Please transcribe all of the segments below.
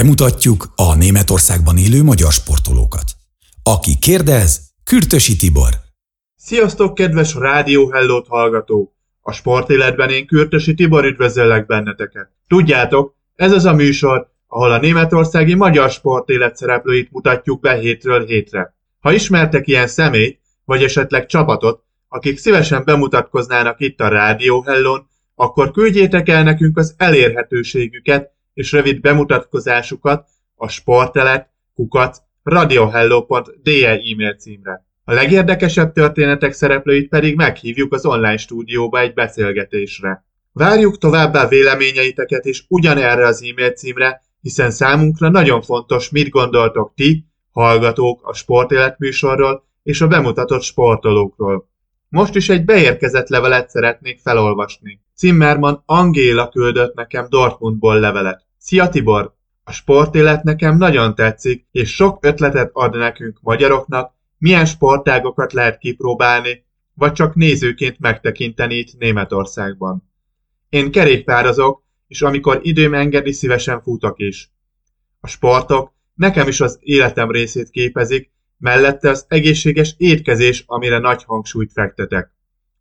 Bemutatjuk a Németországban élő magyar sportolókat. Aki kérdez, Kürtösi Tibor. Sziasztok, kedves Rádió Hellót hallgatók! A sportéletben én Kürtösi Tibor üdvözöllek benneteket. Tudjátok, ez az a műsor, ahol a németországi magyar sportélet szereplőit mutatjuk be hétről hétre. Ha ismertek ilyen személyt, vagy esetleg csapatot, akik szívesen bemutatkoznának itt a Rádió Hellón, akkor küldjétek el nekünk az elérhetőségüket és rövid bemutatkozásukat a sportelet kukat radiohello.de e-mail címre. A legérdekesebb történetek szereplőit pedig meghívjuk az online stúdióba egy beszélgetésre. Várjuk továbbá véleményeiteket is ugyanerre az e-mail címre, hiszen számunkra nagyon fontos, mit gondoltok ti, hallgatók a sportéletműsorról és a bemutatott sportolókról. Most is egy beérkezett levelet szeretnék felolvasni. Zimmermann Angéla küldött nekem Dortmundból levelet. Szia Tibor! A sportélet nekem nagyon tetszik, és sok ötletet ad nekünk magyaroknak, milyen sportágokat lehet kipróbálni, vagy csak nézőként megtekinteni itt Németországban. Én kerékpározok, és amikor időm engedi, szívesen futok is. A sportok nekem is az életem részét képezik, mellette az egészséges étkezés, amire nagy hangsúlyt fektetek.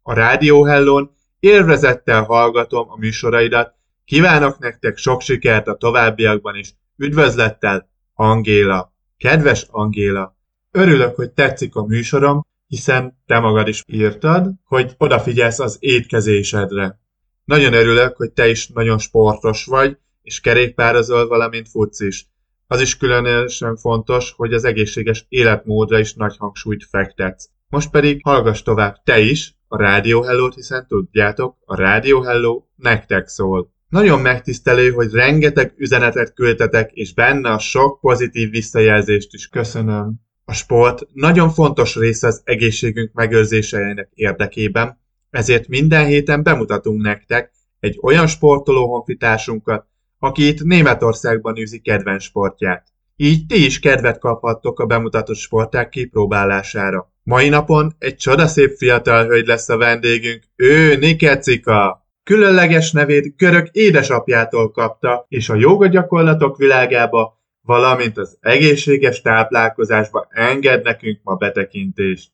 A Rádió Hellón élvezettel hallgatom a műsoraidat, kívánok nektek sok sikert a továbbiakban is. Üdvözlettel, Angéla! Kedves Angéla! Örülök, hogy tetszik a műsorom, hiszen te magad is írtad, hogy odafigyelsz az étkezésedre. Nagyon örülök, hogy te is nagyon sportos vagy, és kerékpározol, valamint futsz is. Az is különösen fontos, hogy az egészséges életmódra is nagy hangsúlyt fektetsz. Most pedig hallgass tovább te is a Rádió Hello-t, hiszen tudjátok, a Rádió nektek szól. Nagyon megtisztelő, hogy rengeteg üzenetet küldtetek, és benne a sok pozitív visszajelzést is köszönöm. A sport nagyon fontos része az egészségünk megőrzéseinek érdekében, ezért minden héten bemutatunk nektek egy olyan sportoló honfitársunkat, aki itt Németországban űzi kedvenc sportját. Így ti is kedvet kaphattok a bemutatott sporták kipróbálására. Mai napon egy csodaszép fiatal hölgy lesz a vendégünk, ő Nikecika. Különleges nevét görög édesapjától kapta, és a joga gyakorlatok világába, valamint az egészséges táplálkozásba enged nekünk ma betekintést.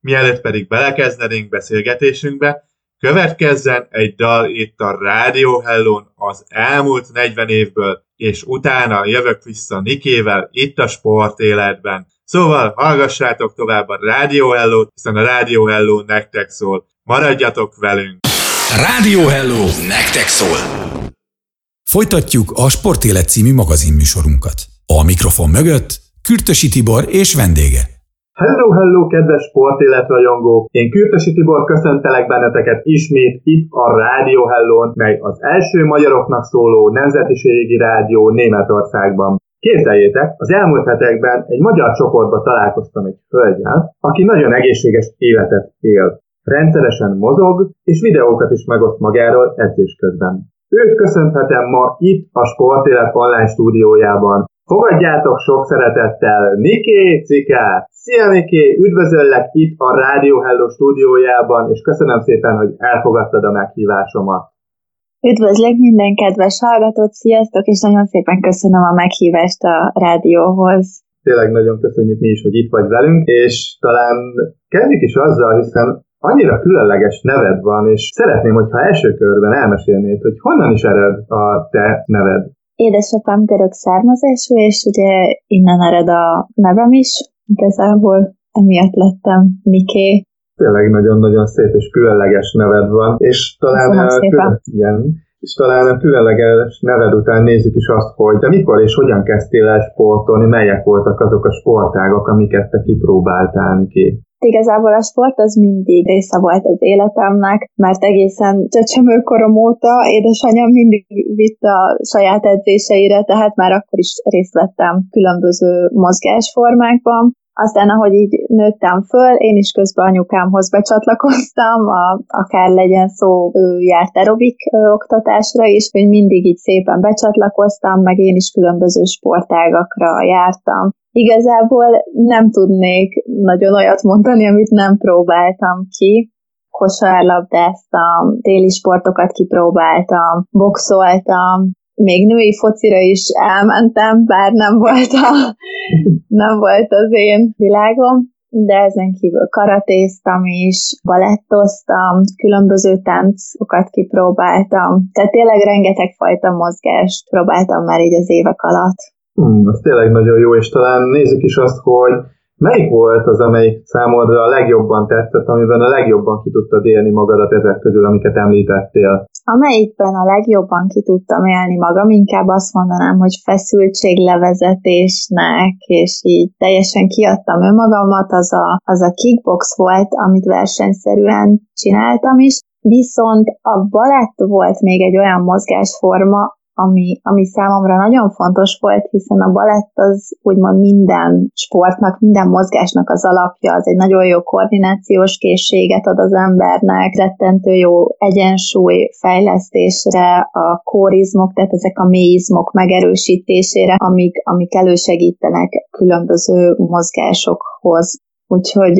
Mielőtt pedig belekezdenénk beszélgetésünkbe, Következzen egy dal itt a Radio Hellon az elmúlt 40 évből, és utána jövök vissza Nikével itt a sportéletben. Szóval hallgassátok tovább a Radio Hello, hiszen a Radio Hello nektek szól. Maradjatok velünk! Radio Hello nektek szól! Folytatjuk a Sportélet című magazinműsorunkat. A mikrofon mögött Kürtösi Tibor és vendége. Hello, hello, kedves sportéletrajongók! Én Kürtösi Tibor köszöntelek benneteket ismét itt a Rádió Hellón, mely az első magyaroknak szóló nemzetiségi rádió Németországban. Képzeljétek, az elmúlt hetekben egy magyar csoportba találkoztam egy hölgyel, aki nagyon egészséges életet él. Rendszeresen mozog, és videókat is megoszt magáról edzés közben. Őt köszönhetem ma itt a Sportélet online stúdiójában. Fogadjátok sok szeretettel Niké Cikát! Szia Niki, üdvözöllek itt a Radio Hello stúdiójában, és köszönöm szépen, hogy elfogadtad a meghívásomat. Üdvözlök minden kedves hallgatót, sziasztok, és nagyon szépen köszönöm a meghívást a rádióhoz. Tényleg nagyon köszönjük mi is, hogy itt vagy velünk, és talán kezdjük is azzal, hiszen annyira különleges neved van, és szeretném, hogyha első körben elmesélnéd, hogy honnan is ered a te neved. Édesapám görög származású, és ugye innen ered a nevem is, Igazából emiatt lettem Miké. Tényleg nagyon-nagyon szép és különleges neved van, és talán a, külön, igen, és talán a különleges neved után nézzük is azt, hogy te mikor és hogyan kezdtél el sportolni, melyek voltak azok a sportágok, amiket te kipróbáltál ki. Igazából a sport az mindig része volt az életemnek, mert egészen csecsemőkorom óta édesanyám mindig vitt a saját edzéseire, tehát már akkor is részt vettem különböző mozgásformákban. Aztán, ahogy így nőttem föl, én is közben anyukámhoz becsatlakoztam, a, akár legyen szó, ő járt aerobik oktatásra is, hogy mindig így szépen becsatlakoztam, meg én is különböző sportágakra jártam. Igazából nem tudnék nagyon olyat mondani, amit nem próbáltam ki. Kosárlabdáztam, téli sportokat kipróbáltam, boxoltam, még női focira is elmentem, bár nem volt, a, nem volt az én világom, de ezen kívül karatéztam is, balettoztam, különböző táncokat kipróbáltam, tehát tényleg rengeteg fajta mozgást próbáltam már így az évek alatt. Hmm, az tényleg nagyon jó, és talán nézzük is azt, hogy Melyik volt az, amelyik számodra a legjobban tetszett, amiben a legjobban ki tudtad élni magadat ezek közül, amiket említettél? Amelyikben a legjobban ki tudtam élni magam, inkább azt mondanám, hogy feszültséglevezetésnek, és így teljesen kiadtam önmagamat, az a, az a kickbox volt, amit versenyszerűen csináltam is, Viszont a balett volt még egy olyan mozgásforma, ami, ami számomra nagyon fontos volt, hiszen a balett az úgymond minden sportnak, minden mozgásnak az alapja, az egy nagyon jó koordinációs készséget ad az embernek, rettentő jó egyensúly fejlesztésre, a kórizmok, tehát ezek a mélyizmok megerősítésére, amik, amik elősegítenek különböző mozgásokhoz. Úgyhogy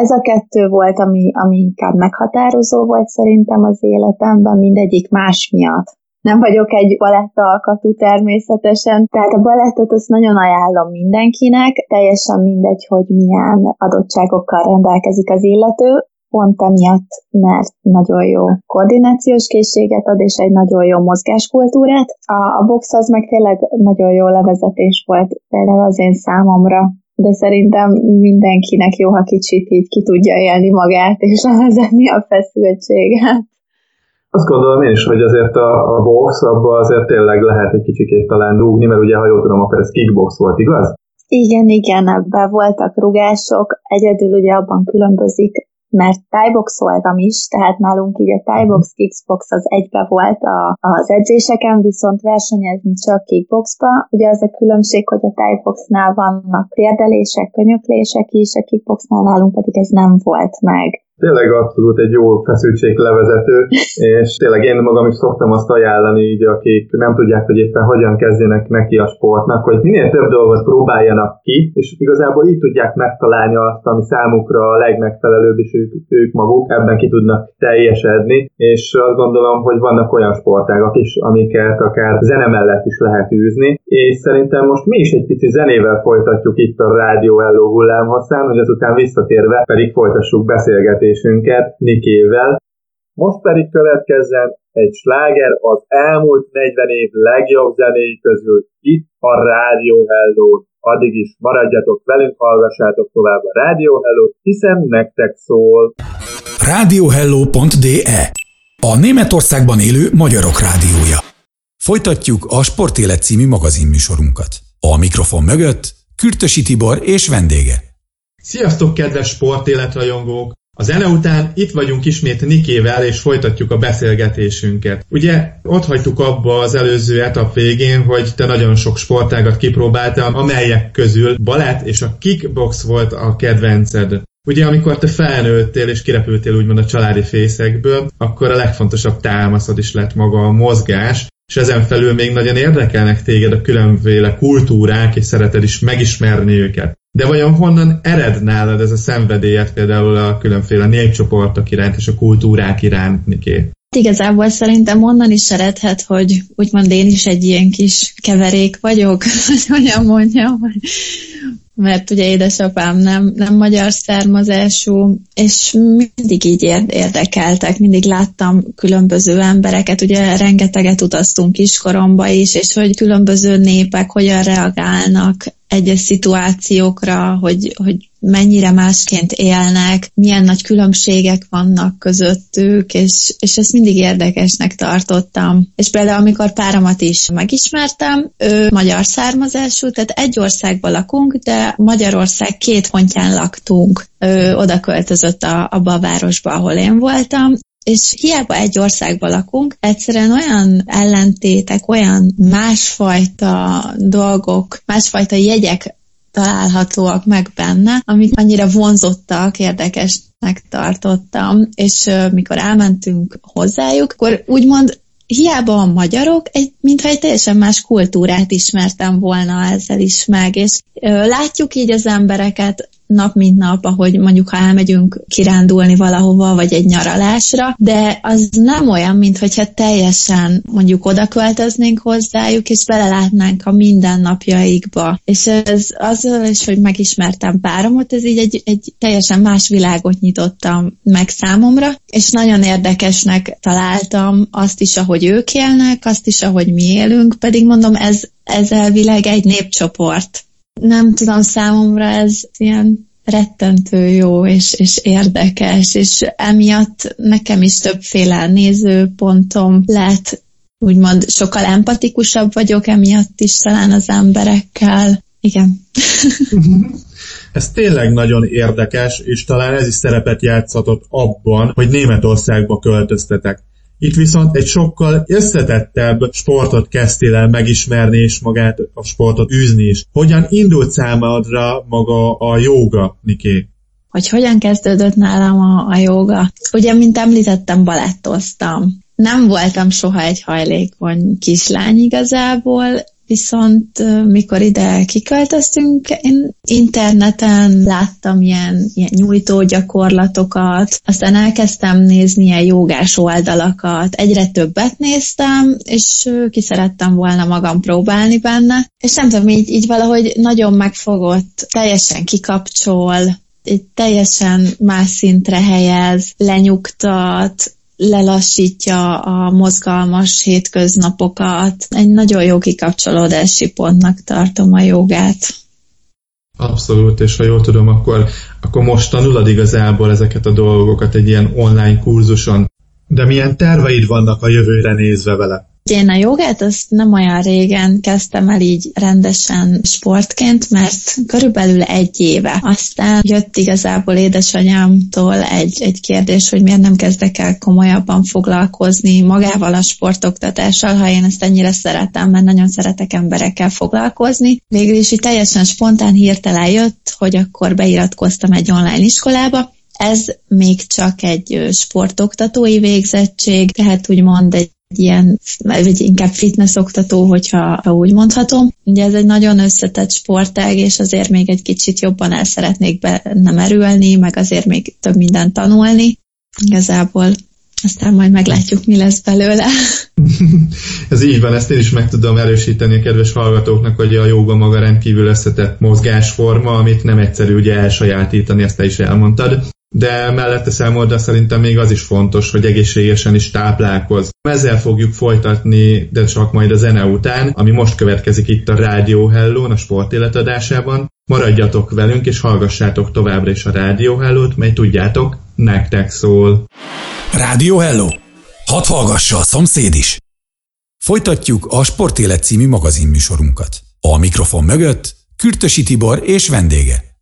ez a kettő volt, ami, ami inkább meghatározó volt szerintem az életemben, mindegyik más miatt nem vagyok egy baletta alkatú természetesen, tehát a balettot azt nagyon ajánlom mindenkinek, teljesen mindegy, hogy milyen adottságokkal rendelkezik az illető, pont emiatt, mert nagyon jó koordinációs készséget ad, és egy nagyon jó mozgáskultúrát. A, a box az meg tényleg nagyon jó levezetés volt például az én számomra, de szerintem mindenkinek jó, ha kicsit így ki tudja élni magát, és levezetni a feszültséget. Azt gondolom én is, hogy azért a, a box, abban azért tényleg lehet egy kicsikét talán dugni, mert ugye, ha jól tudom, akkor ez kickbox volt, igaz? Igen, igen, ebben voltak rugások, egyedül ugye abban különbözik, mert tájbox voltam is, tehát nálunk így a tájbox, mhm. kickbox az egybe volt a, az edzéseken, viszont versenyezni csak kickboxba. Ugye az a különbség, hogy a tájboxnál vannak térdelések, könyöklések is, a kickboxnál nálunk pedig ez nem volt meg tényleg abszolút egy jó feszültséglevezető, és tényleg én magam is szoktam azt ajánlani így, akik nem tudják, hogy éppen hogyan kezdjenek neki a sportnak, hogy minél több dolgot próbáljanak ki, és igazából így tudják megtalálni azt, ami számukra a legmegfelelőbb, és ők, ők maguk ebben ki tudnak teljesedni, és azt gondolom, hogy vannak olyan sportágak is, amiket akár zene mellett is lehet űzni, és szerintem most mi is egy pici zenével folytatjuk itt a Rádió Elló hullámhosszán, hogy azután visszatérve pedig folytassuk beszélgetésünket Nikével. Most pedig következzen egy sláger az elmúlt 40 év legjobb zenéi közül itt a Rádió Hello. Addig is maradjatok velünk, hallgassátok tovább a Rádió hello hiszen nektek szól. Radiohello.de A Németországban élő magyarok rádiója. Folytatjuk a Sportélet című magazinműsorunkat. A mikrofon mögött Kürtösi Tibor és vendége. Sziasztok, kedves sportéletrajongók! A zene után itt vagyunk ismét Nikével, és folytatjuk a beszélgetésünket. Ugye ott hagytuk abba az előző etap végén, hogy te nagyon sok sportágat kipróbáltál, amelyek közül balett és a kickbox volt a kedvenced. Ugye amikor te felnőttél és kirepültél úgymond a családi fészekből, akkor a legfontosabb támaszod is lett maga a mozgás, és ezen felül még nagyon érdekelnek téged a különféle kultúrák, és szereted is megismerni őket. De vajon honnan ered nálad ez a szenvedélyet például a különféle népcsoportok iránt és a kultúrák iránt, Niké? Igazából szerintem onnan is eredhet, hogy úgymond én is egy ilyen kis keverék vagyok, hogy olyan mondjam, hogy mert ugye édesapám nem, nem magyar származású, és mindig így érdekeltek, mindig láttam különböző embereket, ugye rengeteget utaztunk kiskoromba is, és hogy különböző népek hogyan reagálnak egyes szituációkra, hogy, hogy mennyire másként élnek, milyen nagy különbségek vannak közöttük, és, és ezt mindig érdekesnek tartottam. És például amikor páramat is megismertem, ő magyar származású, tehát egy országban lakunk, de Magyarország két pontján laktunk. Ő oda költözött a, abba a városba, ahol én voltam, és hiába egy országban lakunk, egyszerűen olyan ellentétek, olyan másfajta dolgok, másfajta jegyek találhatóak meg benne, amik annyira vonzottak, érdekesnek tartottam, és mikor elmentünk hozzájuk, akkor úgymond hiába a magyarok, egy, mintha egy teljesen más kultúrát ismertem volna ezzel is meg, és ö, látjuk így az embereket, nap mint nap, ahogy mondjuk ha elmegyünk kirándulni valahova, vagy egy nyaralásra, de az nem olyan, mint hogyha teljesen mondjuk oda költöznénk hozzájuk, és belelátnánk a mindennapjaikba. És ez azzal is, hogy megismertem páromot, ez így egy, egy teljesen más világot nyitottam meg számomra, és nagyon érdekesnek találtam azt is, ahogy ők élnek, azt is, ahogy mi élünk, pedig mondom, ez, ez elvileg egy népcsoport. Nem tudom, számomra ez ilyen rettentő jó és, és érdekes, és emiatt nekem is többféle nézőpontom lett, úgymond sokkal empatikusabb vagyok emiatt is talán az emberekkel. Igen. Ez tényleg nagyon érdekes, és talán ez is szerepet játszhatott abban, hogy Németországba költöztetek. Itt viszont egy sokkal összetettebb sportot kezdtél el megismerni, és magát a sportot űzni is. Hogyan indult számodra maga a jóga, Niké? Hogy hogyan kezdődött nálam a, a jóga? Ugye, mint említettem, balettoztam. Nem voltam soha egy hajlékony kislány igazából, Viszont mikor ide kiköltöztünk, én interneten láttam ilyen, ilyen nyújtó gyakorlatokat, aztán elkezdtem nézni ilyen jogás oldalakat, egyre többet néztem, és ki szerettem volna magam próbálni benne, és nem tudom, így, így valahogy nagyon megfogott, teljesen kikapcsol, egy teljesen más szintre helyez, lenyugtat, lelassítja a mozgalmas hétköznapokat. Egy nagyon jó kikapcsolódási pontnak tartom a jogát. Abszolút, és ha jól tudom, akkor, akkor most tanulod igazából ezeket a dolgokat egy ilyen online kurzuson. De milyen terveid vannak a jövőre nézve vele? Én a jogát azt nem olyan régen kezdtem el így rendesen sportként, mert körülbelül egy éve. Aztán jött igazából édesanyámtól egy, egy kérdés, hogy miért nem kezdek el komolyabban foglalkozni magával a sportoktatással, ha én ezt ennyire szeretem, mert nagyon szeretek emberekkel foglalkozni. Végül is így teljesen spontán hirtelen jött, hogy akkor beiratkoztam egy online iskolába, ez még csak egy sportoktatói végzettség, tehát úgymond egy ilyen, vagy inkább fitness oktató, hogyha ha úgy mondhatom. Ugye ez egy nagyon összetett sportág, és azért még egy kicsit jobban el szeretnék benne merülni, meg azért még több mindent tanulni. Igazából aztán majd meglátjuk, mi lesz belőle. Ez így van, ezt én is meg tudom erősíteni a kedves hallgatóknak, hogy a joga maga rendkívül összetett mozgásforma, amit nem egyszerű ugye elsajátítani, ezt te is elmondtad de mellette számolda szerintem még az is fontos, hogy egészségesen is táplálkoz. Ezzel fogjuk folytatni, de csak majd a zene után, ami most következik itt a Rádió Hellón, a sportéletadásában. Maradjatok velünk, és hallgassátok továbbra is a Rádió Hellót, mely tudjátok, nektek szól. Rádió Hello! Hadd hallgassa a szomszéd is! Folytatjuk a Sportélet című magazinműsorunkat. A mikrofon mögött Kürtösi Tibor és vendége.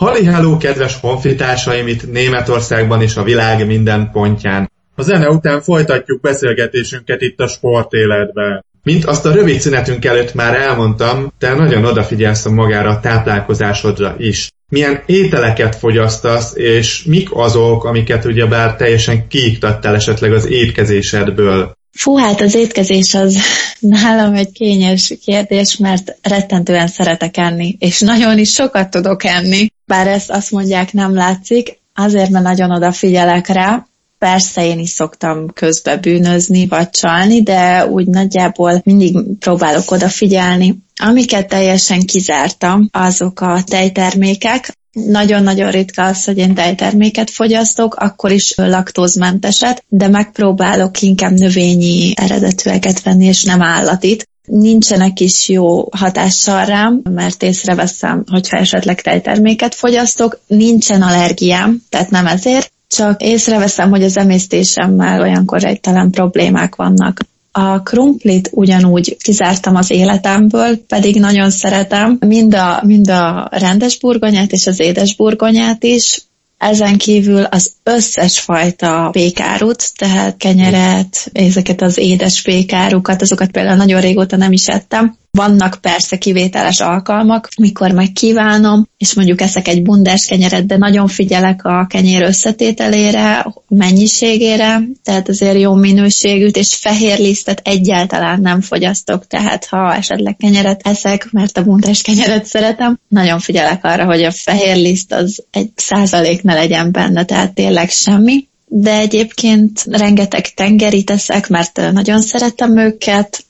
Haliháló, kedves honfitársaim itt Németországban és a világ minden pontján. A zene után folytatjuk beszélgetésünket itt a sportéletben. Mint azt a rövid szünetünk előtt már elmondtam, te nagyon odafigyelsz a magára a táplálkozásodra is. Milyen ételeket fogyasztasz, és mik azok, amiket ugyebár teljesen kiiktattál esetleg az étkezésedből? Fú, hát az étkezés az nálam egy kényes kérdés, mert rettentően szeretek enni, és nagyon is sokat tudok enni. Bár ezt azt mondják, nem látszik, azért, mert nagyon odafigyelek rá. Persze én is szoktam közbe bűnözni vagy csalni, de úgy nagyjából mindig próbálok odafigyelni. Amiket teljesen kizártam, azok a tejtermékek, nagyon-nagyon ritka az, hogy én tejterméket fogyasztok, akkor is laktózmenteset, de megpróbálok inkább növényi eredetűeket venni, és nem állatit. Nincsenek is jó hatással rám, mert észreveszem, hogyha esetleg tejterméket fogyasztok. Nincsen allergiám, tehát nem ezért, csak észreveszem, hogy az emésztésemmel olyankor egytelen problémák vannak. A krumplit ugyanúgy kizártam az életemből, pedig nagyon szeretem mind a, mind a rendes burgonyát és az édes burgonyát is. Ezen kívül az összes fajta pékárut, tehát kenyeret, ezeket az édes pékárukat, azokat például nagyon régóta nem is ettem. Vannak persze kivételes alkalmak, mikor meg kívánom, és mondjuk eszek egy bundás kenyeret, de nagyon figyelek a kenyér összetételére, mennyiségére, tehát azért jó minőségűt, és fehér lisztet egyáltalán nem fogyasztok, tehát ha esetleg kenyeret eszek, mert a bundás kenyeret szeretem, nagyon figyelek arra, hogy a fehér liszt az egy százalék ne legyen benne, tehát tényleg semmi. De egyébként rengeteg tengerit eszek, mert nagyon szeretem őket,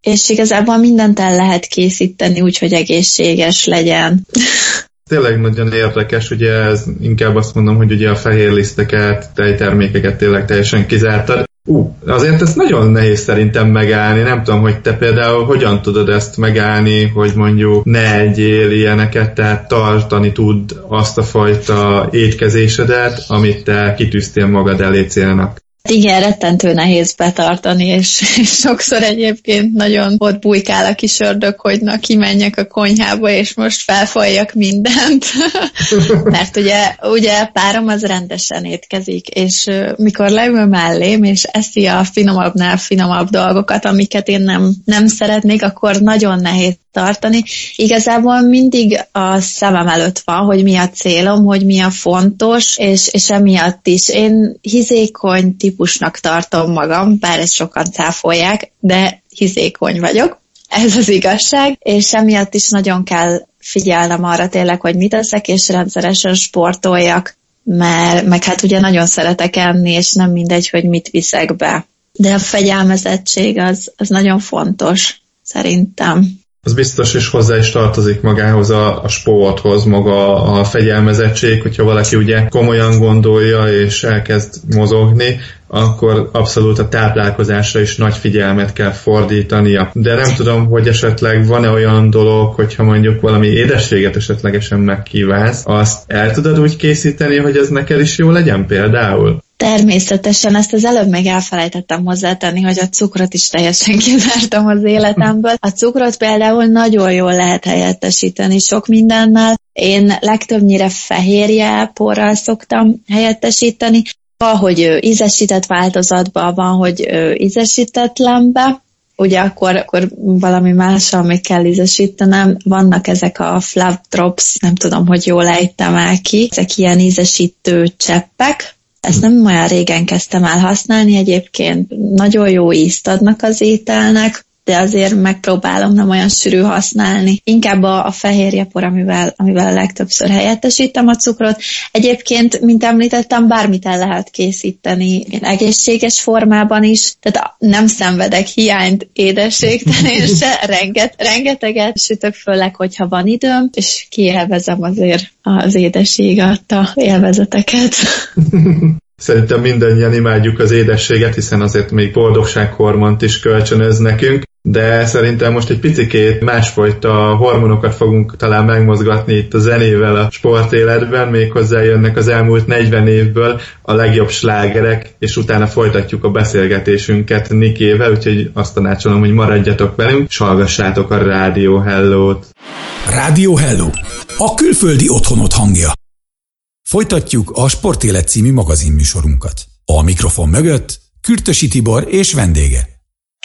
és igazából mindent el lehet készíteni úgy, hogy egészséges legyen. Tényleg nagyon érdekes, ugye ez inkább azt mondom, hogy ugye a fehér liszteket, tejtermékeket tényleg teljesen kizártad. Ú, azért ez nagyon nehéz szerintem megállni. Nem tudom, hogy te például hogyan tudod ezt megállni, hogy mondjuk ne egyél ilyeneket, tehát tartani tud azt a fajta étkezésedet, amit te kitűztél magad elé célnak. Igen, rettentő nehéz betartani, és, és sokszor egyébként nagyon ott bujkál a kis ördög, hogy na kimenjek a konyhába, és most felfoljak mindent. Mert ugye, ugye párom az rendesen étkezik, és mikor leül mellém, és eszi a finomabbnál finomabb dolgokat, amiket én nem, nem szeretnék, akkor nagyon nehéz tartani. Igazából mindig a szemem előtt van, hogy mi a célom, hogy mi a fontos, és, és emiatt is. Én hizékony típusnak tartom magam, bár ezt sokan cáfolják, de hizékony vagyok. Ez az igazság, és emiatt is nagyon kell figyelnem arra tényleg, hogy mit teszek, és rendszeresen sportoljak, mert meg hát ugye nagyon szeretek enni, és nem mindegy, hogy mit viszek be. De a fegyelmezettség az, az nagyon fontos, szerintem az biztos is hozzá is tartozik magához a, a sporthoz, maga a fegyelmezettség, hogyha valaki ugye komolyan gondolja és elkezd mozogni, akkor abszolút a táplálkozásra is nagy figyelmet kell fordítania. De nem tudom, hogy esetleg van-e olyan dolog, hogyha mondjuk valami édességet esetlegesen megkívánsz, azt el tudod úgy készíteni, hogy ez neked is jó legyen például? Természetesen ezt az előbb még elfelejtettem hozzátenni, hogy a cukrot is teljesen kizártam az életemből. A cukrot például nagyon jól lehet helyettesíteni sok mindennel. Én legtöbbnyire fehérje porral szoktam helyettesíteni, van, hogy ízesített változatban, van, hogy ízesítetlenbe, ugye akkor, akkor valami mással még kell ízesítenem. Vannak ezek a flav drops, nem tudom, hogy jól ejtem el ki, ezek ilyen ízesítő cseppek, ezt nem olyan régen kezdtem el használni, egyébként nagyon jó ízt adnak az ételnek, de azért megpróbálom nem olyan sűrű használni. Inkább a, a fehérjepor, amivel, amivel a legtöbbször helyettesítem a cukrot. Egyébként, mint említettem, bármit el lehet készíteni egészséges formában is, tehát nem szenvedek hiányt édességtől, se renget, rengeteget sütök, főleg, hogyha van időm, és kielvezem azért az édesség adta élvezeteket. Szerintem mindannyian imádjuk az édességet, hiszen azért még boldogsághormont is kölcsönöz nekünk de szerintem most egy picikét másfajta hormonokat fogunk talán megmozgatni itt a zenével a sportéletben, méghozzá jönnek az elmúlt 40 évből a legjobb slágerek, és utána folytatjuk a beszélgetésünket Nikével, úgyhogy azt tanácsolom, hogy maradjatok velünk, és hallgassátok a Rádió Hello-t. Rádió Hello, a külföldi otthonot hangja. Folytatjuk a Sportélet című magazinműsorunkat. A mikrofon mögött Kürtösi Tibor és vendége.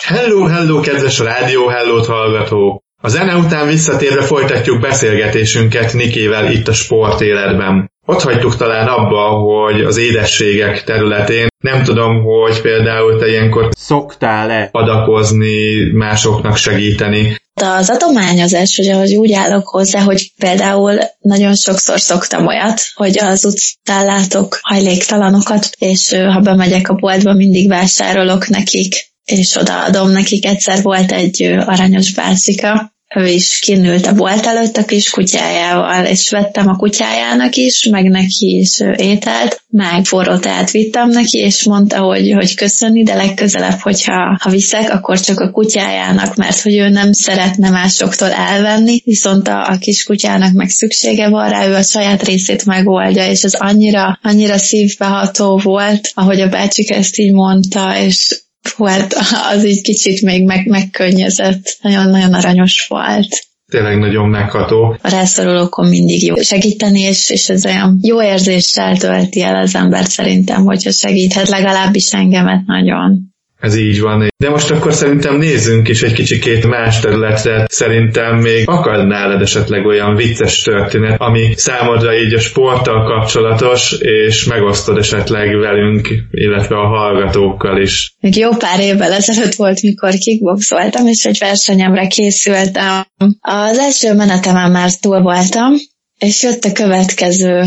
Hello, hello, kedves rádió, hello hallgató! A zene után visszatérve folytatjuk beszélgetésünket Nikével itt a sportéletben. Ott hagytuk talán abba, hogy az édességek területén nem tudom, hogy például te ilyenkor szoktál-e adakozni, másoknak segíteni. Az adományozás, hogy ahogy úgy állok hozzá, hogy például nagyon sokszor szoktam olyat, hogy az utcán látok hajléktalanokat, és ha bemegyek a boltba, mindig vásárolok nekik és odaadom nekik. Egyszer volt egy aranyos bászika, ő is kinült a bolt előtt a kis kutyájával, és vettem a kutyájának is, meg neki is ételt, meg forró teát vittem neki, és mondta, hogy, hogy köszöni, de legközelebb, hogyha ha viszek, akkor csak a kutyájának, mert hogy ő nem szeretne másoktól elvenni, viszont a, a kis kutyának meg szüksége van rá, ő a saját részét megoldja, és ez annyira, annyira szívbeható volt, ahogy a bácsik ezt így mondta, és volt, az így kicsit még meg, megkönnyezett. Nagyon-nagyon aranyos volt tényleg nagyon megható. A rászorulókon mindig jó segíteni, és, és ez olyan jó érzéssel tölti el az embert szerintem, hogyha segíthet legalábbis engemet nagyon. Ez így van. De most akkor szerintem nézzünk is egy kicsikét más területre. Szerintem még akad nálad esetleg olyan vicces történet, ami számodra így a sporttal kapcsolatos, és megosztod esetleg velünk, illetve a hallgatókkal is. Még jó pár évvel ezelőtt volt, mikor kickboxoltam, és egy versenyemre készültem. Az első menetemen már túl voltam, és jött a következő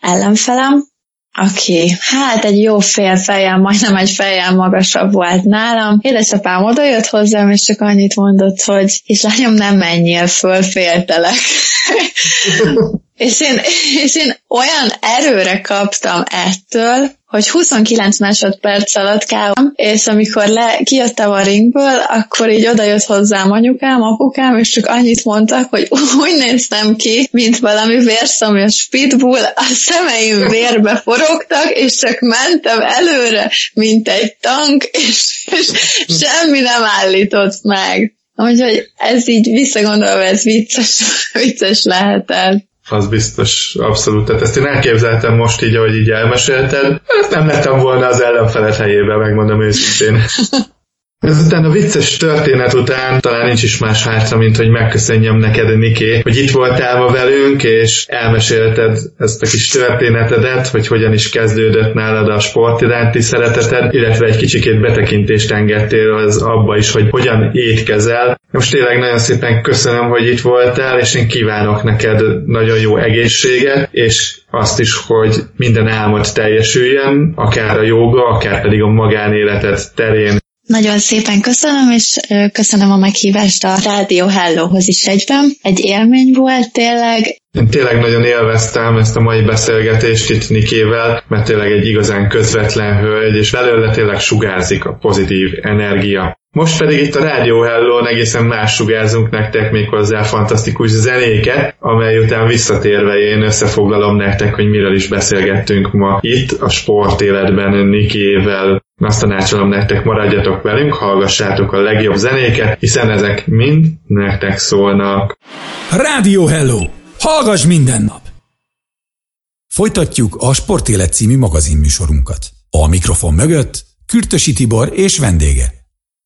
ellenfelem, aki hát egy jó fél fejjel, majdnem egy fejjel magasabb volt nálam. Édesapám oda jött hozzám, és csak annyit mondott, hogy és lányom, nem menjél föl, féltelek. és, én, és én olyan erőre kaptam ettől, hogy 29 másodperc alatt kávom, és amikor le, kijöttem a ringből, akkor így odajött hozzám anyukám, apukám, és csak annyit mondtak, hogy úgy néztem ki, mint valami vérszomjas pitbull, a szemeim vérbe forogtak, és csak mentem előre, mint egy tank, és, és semmi nem állított meg. Úgyhogy ez így visszagondolva, ez vicces, vicces lehetett az biztos, abszolút. Tehát ezt én elképzeltem most így, ahogy így elmesélted. Hát nem lettem volna az ellenfelet helyébe, megmondom őszintén. Ezután a vicces történet után talán nincs is más hátra, mint hogy megköszönjem neked, Niké, hogy itt voltál ma velünk, és elmesélted ezt a kis történetedet, hogy hogyan is kezdődött nálad a sport iránti szereteted, illetve egy kicsikét betekintést engedtél az abba is, hogy hogyan étkezel. Most tényleg nagyon szépen köszönöm, hogy itt voltál, és én kívánok neked nagyon jó egészséget, és azt is, hogy minden álmod teljesüljen, akár a joga, akár pedig a magánéletet terén. Nagyon szépen köszönöm, és köszönöm a meghívást a Rádió Hellóhoz is egyben. Egy élmény volt tényleg. Én tényleg nagyon élveztem ezt a mai beszélgetést itt Nikével, mert tényleg egy igazán közvetlen hölgy, és belőle tényleg sugárzik a pozitív energia. Most pedig itt a Rádió Hellón egészen más sugárzunk nektek méghozzá fantasztikus zenéket, amely után visszatérve én összefoglalom nektek, hogy miről is beszélgettünk ma itt a sportéletben Nikével. Azt tanácsolom nektek, maradjatok velünk, hallgassátok a legjobb zenéket, hiszen ezek mind nektek szólnak. Rádió Hello! Hallgass minden nap! Folytatjuk a Sportélet című magazinműsorunkat. A mikrofon mögött Kürtösi Tibor és vendége.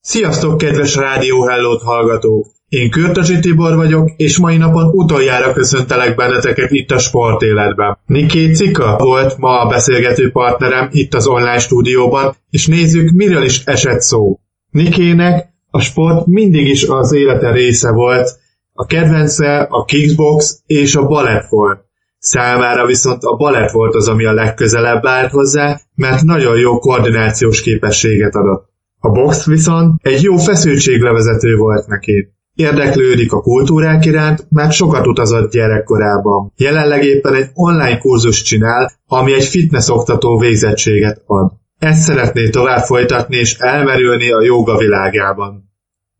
Sziasztok, kedves Rádió Hellót hallgatók! Én Kürtösi Tibor vagyok, és mai napon utoljára köszöntelek benneteket itt a sportéletben. Niké Cika volt ma a beszélgető partnerem itt az online stúdióban, és nézzük, miről is esett szó. Nikének a sport mindig is az élete része volt, a kedvence a kickbox és a balett volt. Számára viszont a balett volt az, ami a legközelebb állt hozzá, mert nagyon jó koordinációs képességet adott. A box viszont egy jó feszültséglevezető volt neki. Érdeklődik a kultúrák iránt, mert sokat utazott gyerekkorában. Jelenleg éppen egy online kurzus csinál, ami egy fitness oktató végzettséget ad. Ezt szeretné tovább folytatni és elmerülni a joga világában.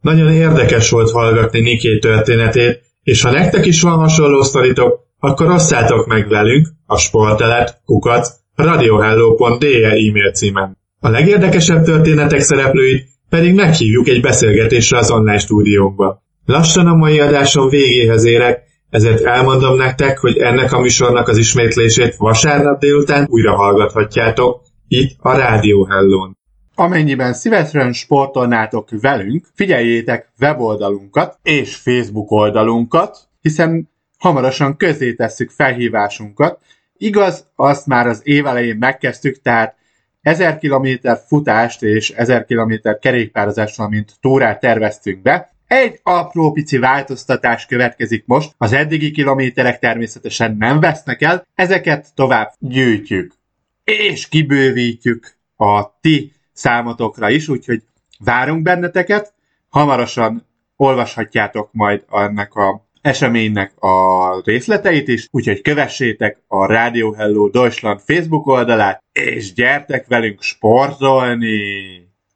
Nagyon érdekes volt hallgatni Niké történetét, és ha nektek is van hasonló sztoritok, akkor osszátok meg velünk a sportelet kukat radiohello.de e-mail címen. A legérdekesebb történetek szereplőit pedig meghívjuk egy beszélgetésre az online stúdiónkba. Lassan a mai adáson végéhez érek, ezért elmondom nektek, hogy ennek a műsornak az ismétlését vasárnap délután újra hallgathatjátok itt a Rádió Hellón. Amennyiben szívesen sportolnátok velünk, figyeljétek weboldalunkat és Facebook oldalunkat, hiszen hamarosan közé tesszük felhívásunkat. Igaz, azt már az év elején megkezdtük, tehát 1000 km futást és 1000 km kerékpározást, valamint túrát terveztünk be. Egy apró pici változtatás következik most, az eddigi kilométerek természetesen nem vesznek el, ezeket tovább gyűjtjük. És kibővítjük a ti számotokra is, úgyhogy várunk benneteket, hamarosan olvashatjátok majd ennek a eseménynek a részleteit is, úgyhogy kövessétek a Radio Hello Deutschland Facebook oldalát, és gyertek velünk sportolni!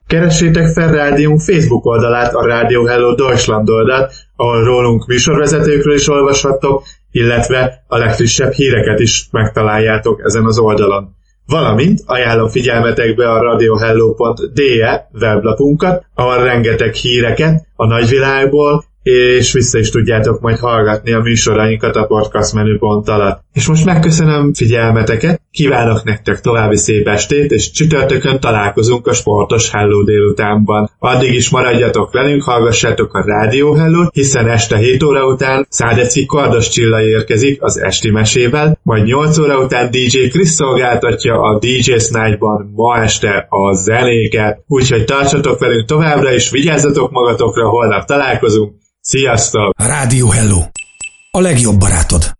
Keressétek fel rádiónk Facebook oldalát, a Radio Hello Deutschland oldalt, ahol rólunk műsorvezetőkről is olvashattok, illetve a legfrissebb híreket is megtaláljátok ezen az oldalon. Valamint ajánlom figyelmetekbe a radiohello.de weblapunkat, ahol rengeteg híreket a nagyvilágból és vissza is tudjátok majd hallgatni a műsorainkat a podcast menüpont alatt. És most megköszönöm figyelmeteket, kívánok nektek további szép estét, és csütörtökön találkozunk a sportos Hello délutánban. Addig is maradjatok velünk, hallgassátok a Rádió Hello, hiszen este 7 óra után Szádeci Kardos Csilla érkezik az esti mesével, majd 8 óra után DJ Chris szolgáltatja a DJ Night-ban ma este a zenéket. Úgyhogy tartsatok velünk továbbra, és vigyázzatok magatokra, holnap találkozunk. Sziasztok! Rádió Hello! A legjobb barátod.